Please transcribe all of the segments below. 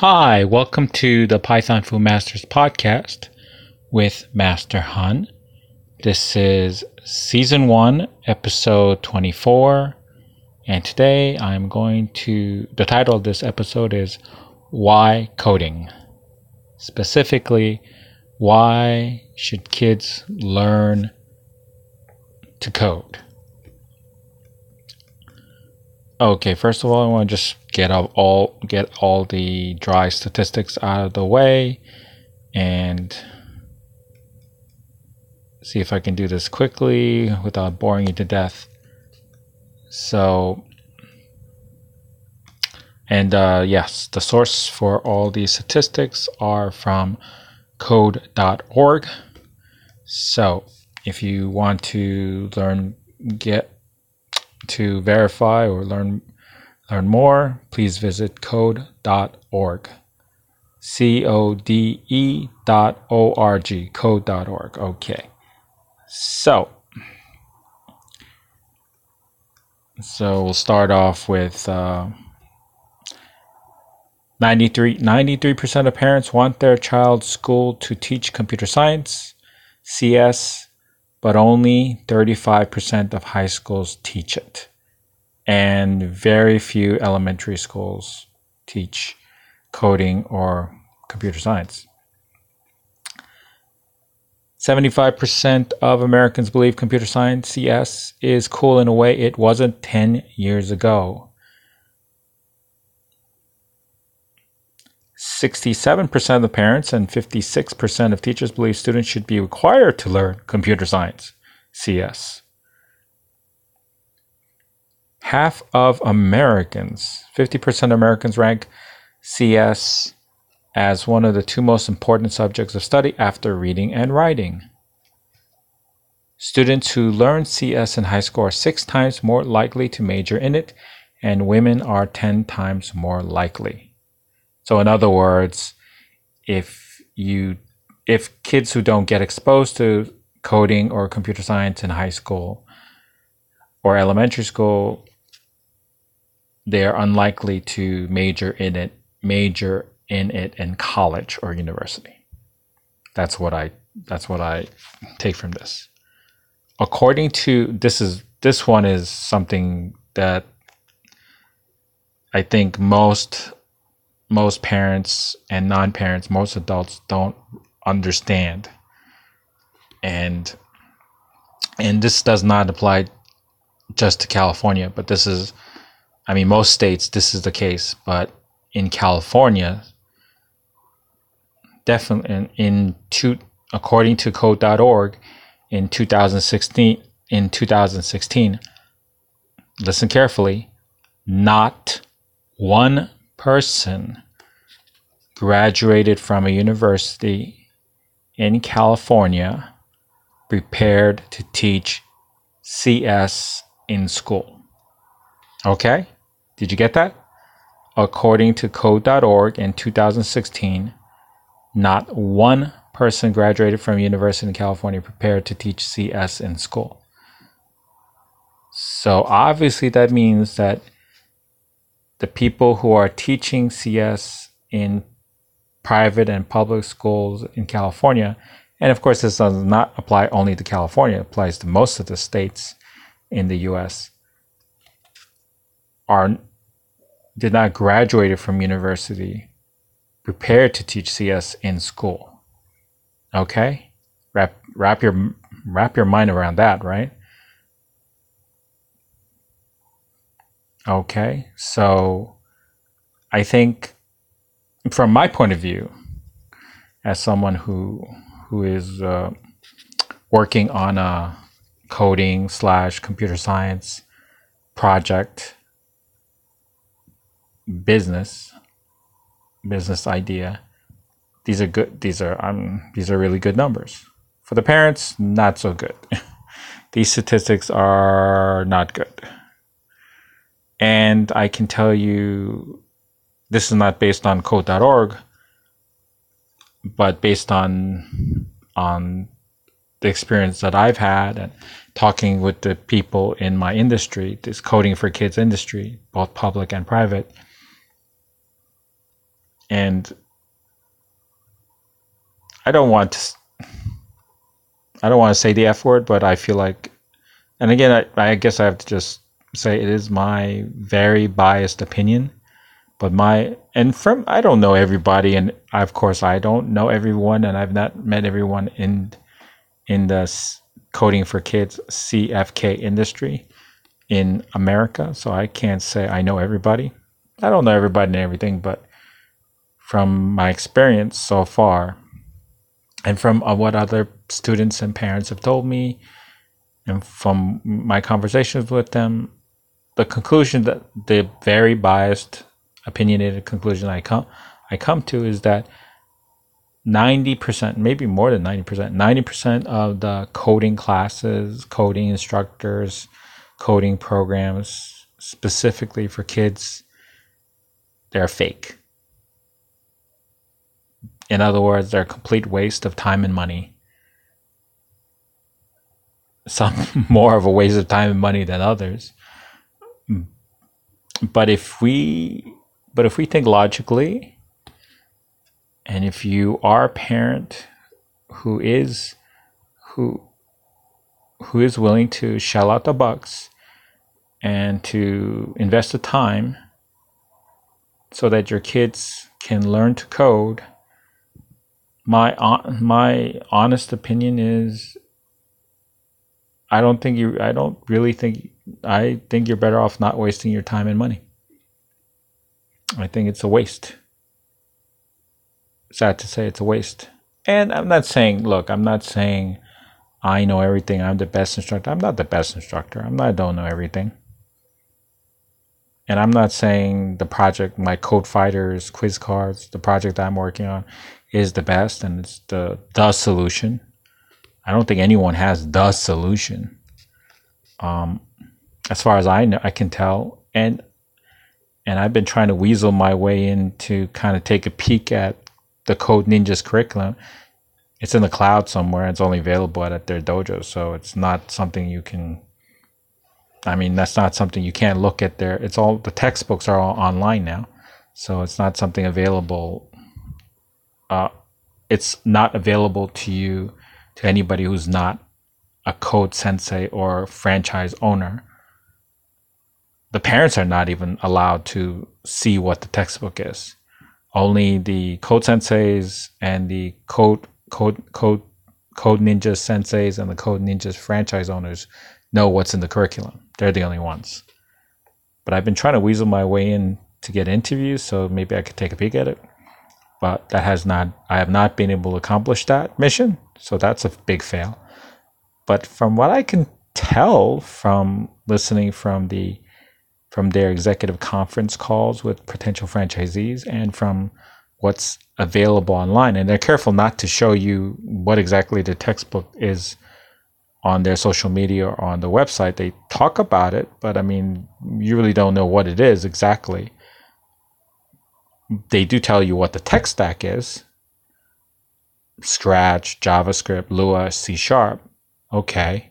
Hi, welcome to the Python Fu Masters podcast with Master Hun. This is season one, episode 24. And today I'm going to, the title of this episode is Why Coding? Specifically, why should kids learn to code? Okay, first of all, I want to just get all get all the dry statistics out of the way and see if I can do this quickly without boring you to death. So, and uh, yes, the source for all these statistics are from code.org. So, if you want to learn, get to verify or learn learn more, please visit code.org. C O D E dot O R G, code.org. Okay. So, so we'll start off with uh, 93, 93% of parents want their child's school to teach computer science, CS, but only 35% of high schools teach it. And very few elementary schools teach coding or computer science. 75% of Americans believe computer science CS is cool in a way it wasn't 10 years ago. 67% of parents and 56% of teachers believe students should be required to learn computer science, CS. Half of Americans, 50% of Americans rank CS as one of the two most important subjects of study after reading and writing. Students who learn CS in high school are six times more likely to major in it, and women are 10 times more likely. So in other words, if you if kids who don't get exposed to coding or computer science in high school or elementary school, they are unlikely to major in it major in it in college or university. That's what I that's what I take from this. According to this is this one is something that I think most most parents and non-parents, most adults don't understand. And and this does not apply just to California, but this is I mean most states this is the case, but in California definitely in, in two according to code.org in 2016 in 2016 listen carefully not one person graduated from a university in California prepared to teach CS in school. Okay? Did you get that? According to code.org in 2016, not one person graduated from a university in California prepared to teach CS in school. So obviously that means that the people who are teaching CS in private and public schools in California, and of course, this does not apply only to California, it applies to most of the states in the US, are did not graduate from university prepared to teach CS in school. Okay? Wrap wrap your wrap your mind around that, right? Okay, so I think from my point of view, as someone who who is uh, working on a coding slash computer science project business business idea these are good these are um these are really good numbers. For the parents not so good. These statistics are not good and I can tell you this is not based on code.org, but based on on the experience that I've had and talking with the people in my industry, this coding for kids industry, both public and private. and I don't want to. I don't want to say the F word, but I feel like, and again, I, I guess I have to just say it is my very biased opinion, but my and from I don't know everybody, and of course I don't know everyone, and I've not met everyone in in the coding for kids CFK industry in America, so I can't say I know everybody. I don't know everybody and everything, but from my experience so far, and from uh, what other students and parents have told me, and from my conversations with them, the conclusion that the very biased, opinionated conclusion I come I come to is that 90%, maybe more than 90%, 90% of the coding classes, coding instructors, coding programs specifically for kids, they're fake. In other words, they're a complete waste of time and money. Some more of a waste of time and money than others. But if we but if we think logically and if you are a parent who is who who is willing to shell out the bucks and to invest the time so that your kids can learn to code my my honest opinion is I don't think you I don't really think I think you're better off not wasting your time and money. I think it's a waste. Sad to say it's a waste. And I'm not saying look, I'm not saying I know everything. I'm the best instructor. I'm not the best instructor. I'm not I don't know everything. And I'm not saying the project, my code fighters, quiz cards, the project I'm working on is the best and it's the the solution. I don't think anyone has the solution. Um, as far as I know, I can tell, and and I've been trying to weasel my way in to kind of take a peek at the Code Ninjas curriculum. It's in the cloud somewhere. It's only available at their dojo, so it's not something you can. I mean, that's not something you can't look at there. It's all the textbooks are all online now, so it's not something available uh, it's not available to you to anybody who's not a code sensei or franchise owner. The parents are not even allowed to see what the textbook is. Only the code senseis and the code code code code ninja senseis and the code ninjas franchise owners know what's in the curriculum. They're the only ones. But I've been trying to weasel my way in to get interviews, so maybe I could take a peek at it but that has not I have not been able to accomplish that mission. So that's a big fail. But from what I can tell from listening from the from their executive conference calls with potential franchisees and from what's available online and they're careful not to show you what exactly the textbook is on their social media or on the website they talk about it but i mean you really don't know what it is exactly they do tell you what the tech stack is Scratch, JavaScript, Lua, C Sharp. Okay.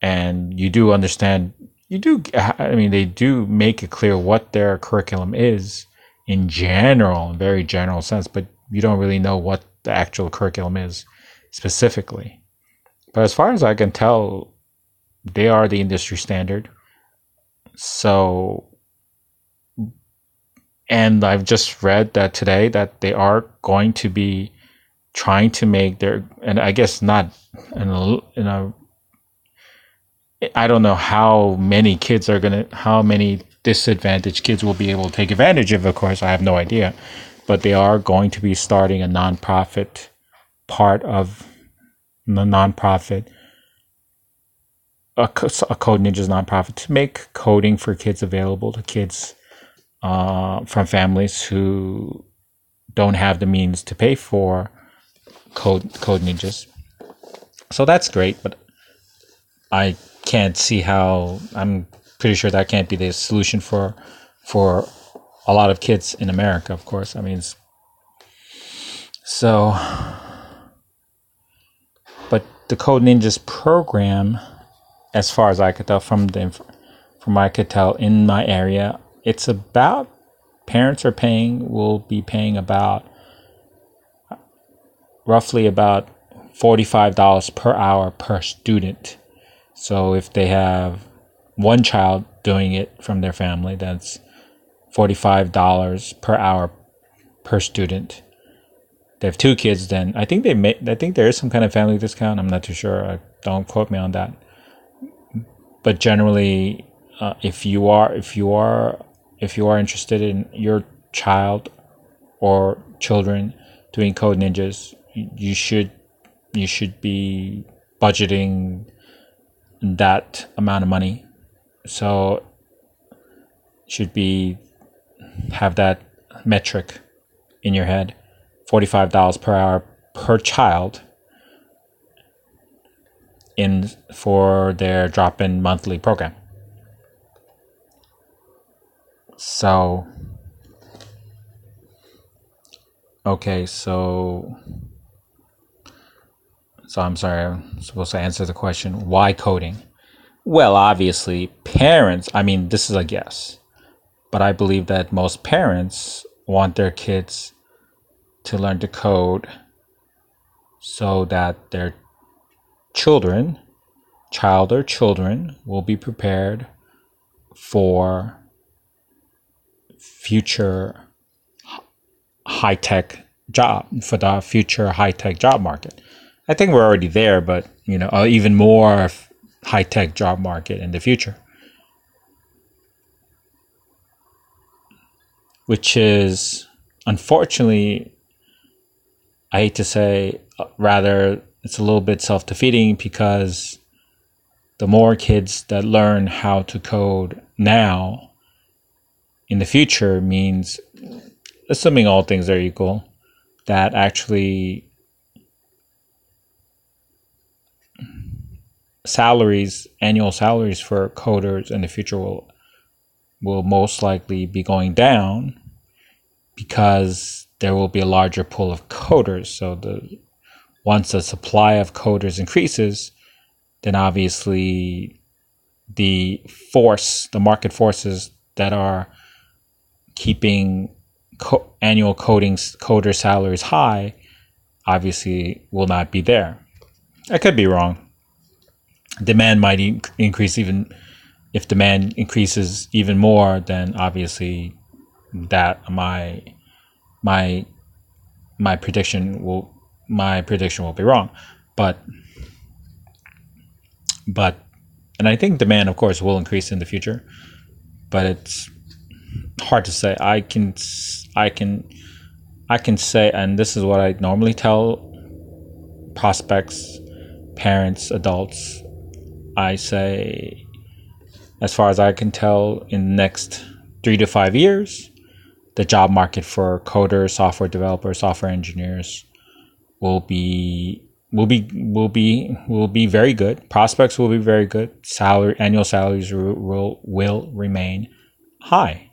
And you do understand, you do, I mean, they do make it clear what their curriculum is in general, in very general sense, but you don't really know what the actual curriculum is specifically. But as far as I can tell, they are the industry standard. So and I've just read that today that they are going to be trying to make their, and I guess not in a, in a I don't know how many kids are gonna, how many disadvantaged kids will be able to take advantage of. Of course, I have no idea, but they are going to be starting a nonprofit part of the nonprofit, a, a Code Ninjas nonprofit to make coding for kids available to kids uh, from families who don't have the means to pay for code code ninjas. So that's great, but I can't see how I'm pretty sure that can't be the solution for for a lot of kids in America, of course. I mean so but the Code Ninjas program as far as I could tell from the from I could tell in my area it's about parents are paying will be paying about roughly about $45 per hour per student. So if they have one child doing it from their family, that's $45 per hour per student. They have two kids, then I think they may, I think there is some kind of family discount. I'm not too sure. Don't quote me on that. But generally, uh, if you are if you are if you are interested in your child or children doing code ninjas, you should you should be budgeting that amount of money. So should be have that metric in your head. $45 per hour per child in for their drop-in monthly program. So okay, so so I'm sorry, I'm supposed to answer the question why coding? Well, obviously, parents, I mean, this is a guess, but I believe that most parents want their kids to learn to code so that their children, child or children, will be prepared for future high tech job, for the future high tech job market. I think we're already there, but you know, uh, even more high tech job market in the future. Which is unfortunately, I hate to say, uh, rather, it's a little bit self defeating because the more kids that learn how to code now in the future means, assuming all things are equal, that actually salaries, annual salaries for coders in the future will will most likely be going down because there will be a larger pool of coders. So the once the supply of coders increases, then obviously the force, the market forces that are keeping co- annual coding coder salaries high, obviously will not be there. I could be wrong demand might in- increase even if demand increases even more then obviously that my my my prediction will my prediction will be wrong. But but and i think demand of course will increase in the future but it's hard to say. I can i can i can say and this is what i normally tell prospects parents adults I say, as far as I can tell, in the next three to five years, the job market for coders, software developers, software engineers will be will be will be will be very good. Prospects will be very good. Salary annual salaries will will, will remain high,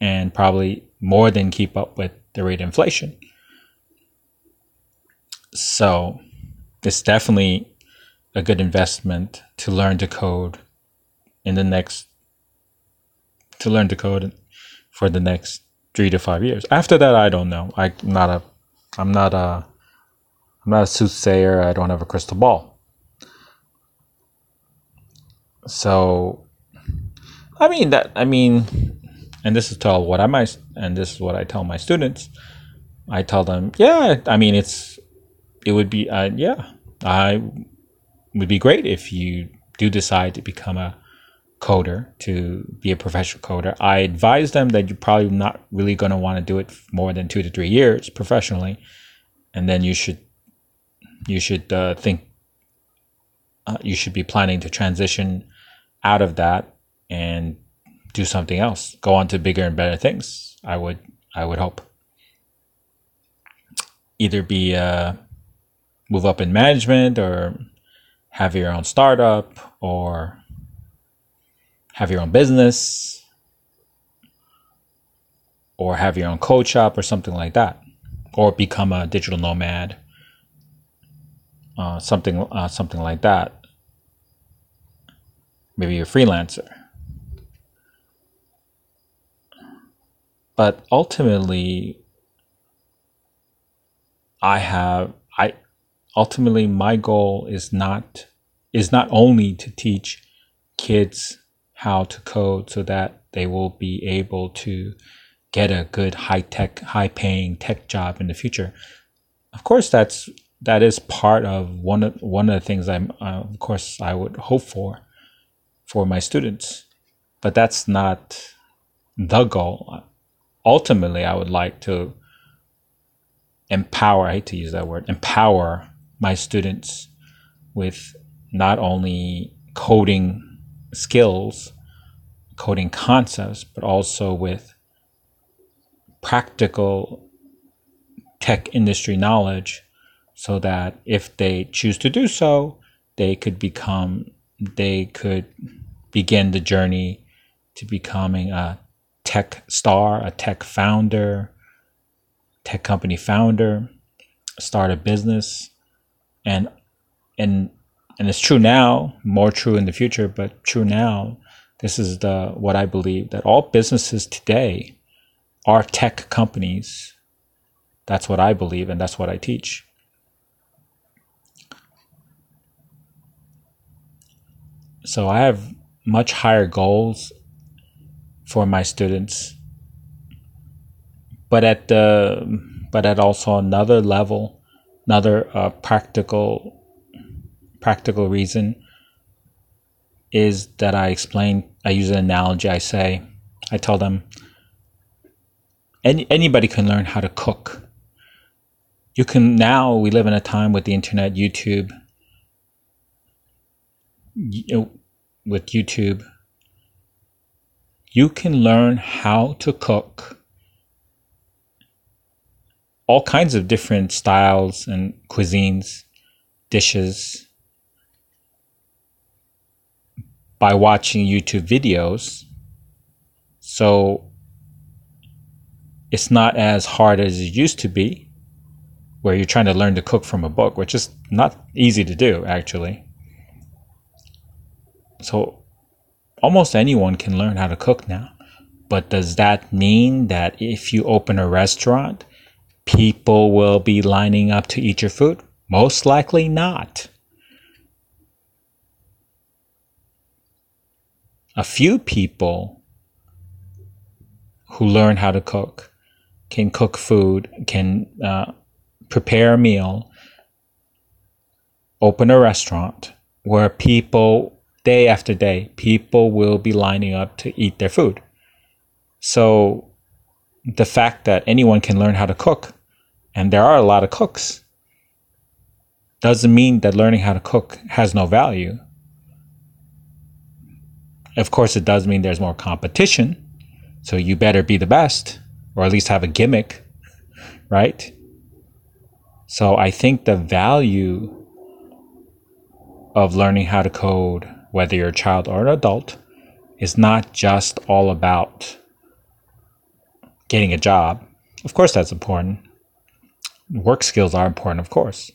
and probably more than keep up with the rate of inflation. So, it's definitely a good investment to learn to code in the next to learn to code for the next three to five years. After that, I don't know. I'm not a, I'm not a, I'm not a soothsayer. I don't have a crystal ball. So, I mean that. I mean, and this is tell what I might, and this is what I tell my students. I tell them, yeah. I mean, it's, it would be, uh, yeah. I would be great if you do decide to become a coder, to be a professional coder. I advise them that you're probably not really going to want to do it more than two to three years professionally, and then you should you should uh, think uh, you should be planning to transition out of that and do something else. Go on to bigger and better things. I would I would hope. Either be uh, move up in management or have your own startup or have your own business or have your own code shop or something like that or become a digital nomad uh, something uh, something like that. Maybe a freelancer. But ultimately, I have ultimately my goal is not is not only to teach kids how to code so that they will be able to get a good high tech, high paying tech job in the future. Of course, that's that is part of one of one of the things I'm uh, of course I would hope for for my students, but that's not the goal. Ultimately, I would like to empower. I hate to use that word. Empower my students with not only coding skills, coding concepts, but also with practical tech industry knowledge so that if they choose to do so, they could become, they could begin the journey to becoming a tech star, a tech founder, tech company founder, start a business, and and and it's true now, more true in the future, but true now. This is the what I believe that all businesses today are tech companies. That's what I believe, and that's what I teach. So I have much higher goals for my students, but at the but at also another level, another uh, practical practical reason is that I explain. I use an analogy. I say, I tell them any, anybody can learn how to cook. You can now, we live in a time with the internet, YouTube, you know, with YouTube, you can learn how to cook all kinds of different styles and cuisines, dishes by watching YouTube videos. So it's not as hard as it used to be, where you're trying to learn to cook from a book, which is not easy to do, actually. So almost anyone can learn how to cook now. But does that mean that if you open a restaurant, people will be lining up to eat your food? Most likely not. A few people who learn how to cook can cook food, can uh, prepare a meal, open a restaurant where people, day after day, people will be lining up to eat their food. So the fact that anyone can learn how to cook, and there are a lot of cooks, doesn't mean that learning how to cook has no value. Of course, it does mean there's more competition, so you better be the best or at least have a gimmick, right? So I think the value of learning how to code, whether you're a child or an adult, is not just all about getting a job. Of course, that's important. Work skills are important, of course.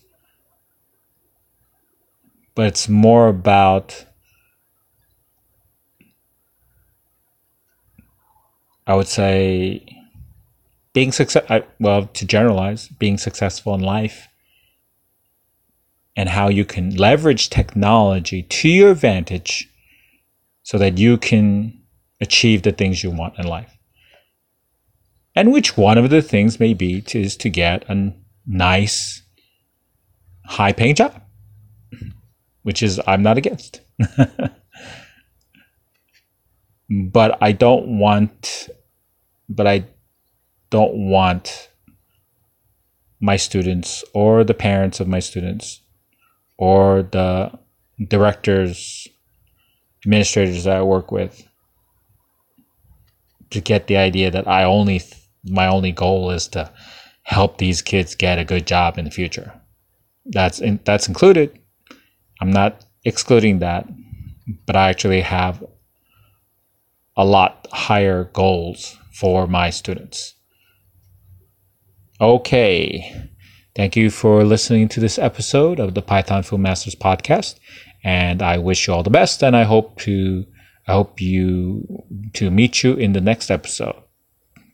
But it's more about I would say being success well to generalize being successful in life and how you can leverage technology to your advantage so that you can achieve the things you want in life and which one of the things may be to, is to get a nice high paying job? Which is i'm not against. But i don't want but i don't want my students or the parents of my students or the directors, administrators that I work with to get the idea that I only, my only goal is to help these kids get a good job in the future. That's in, that's included. I'm not excluding that, but I actually have a lot higher goals for my students. Okay. Thank you for listening to this episode of the Python Fu Masters podcast. And I wish you all the best and I hope to I hope you to meet you in the next episode.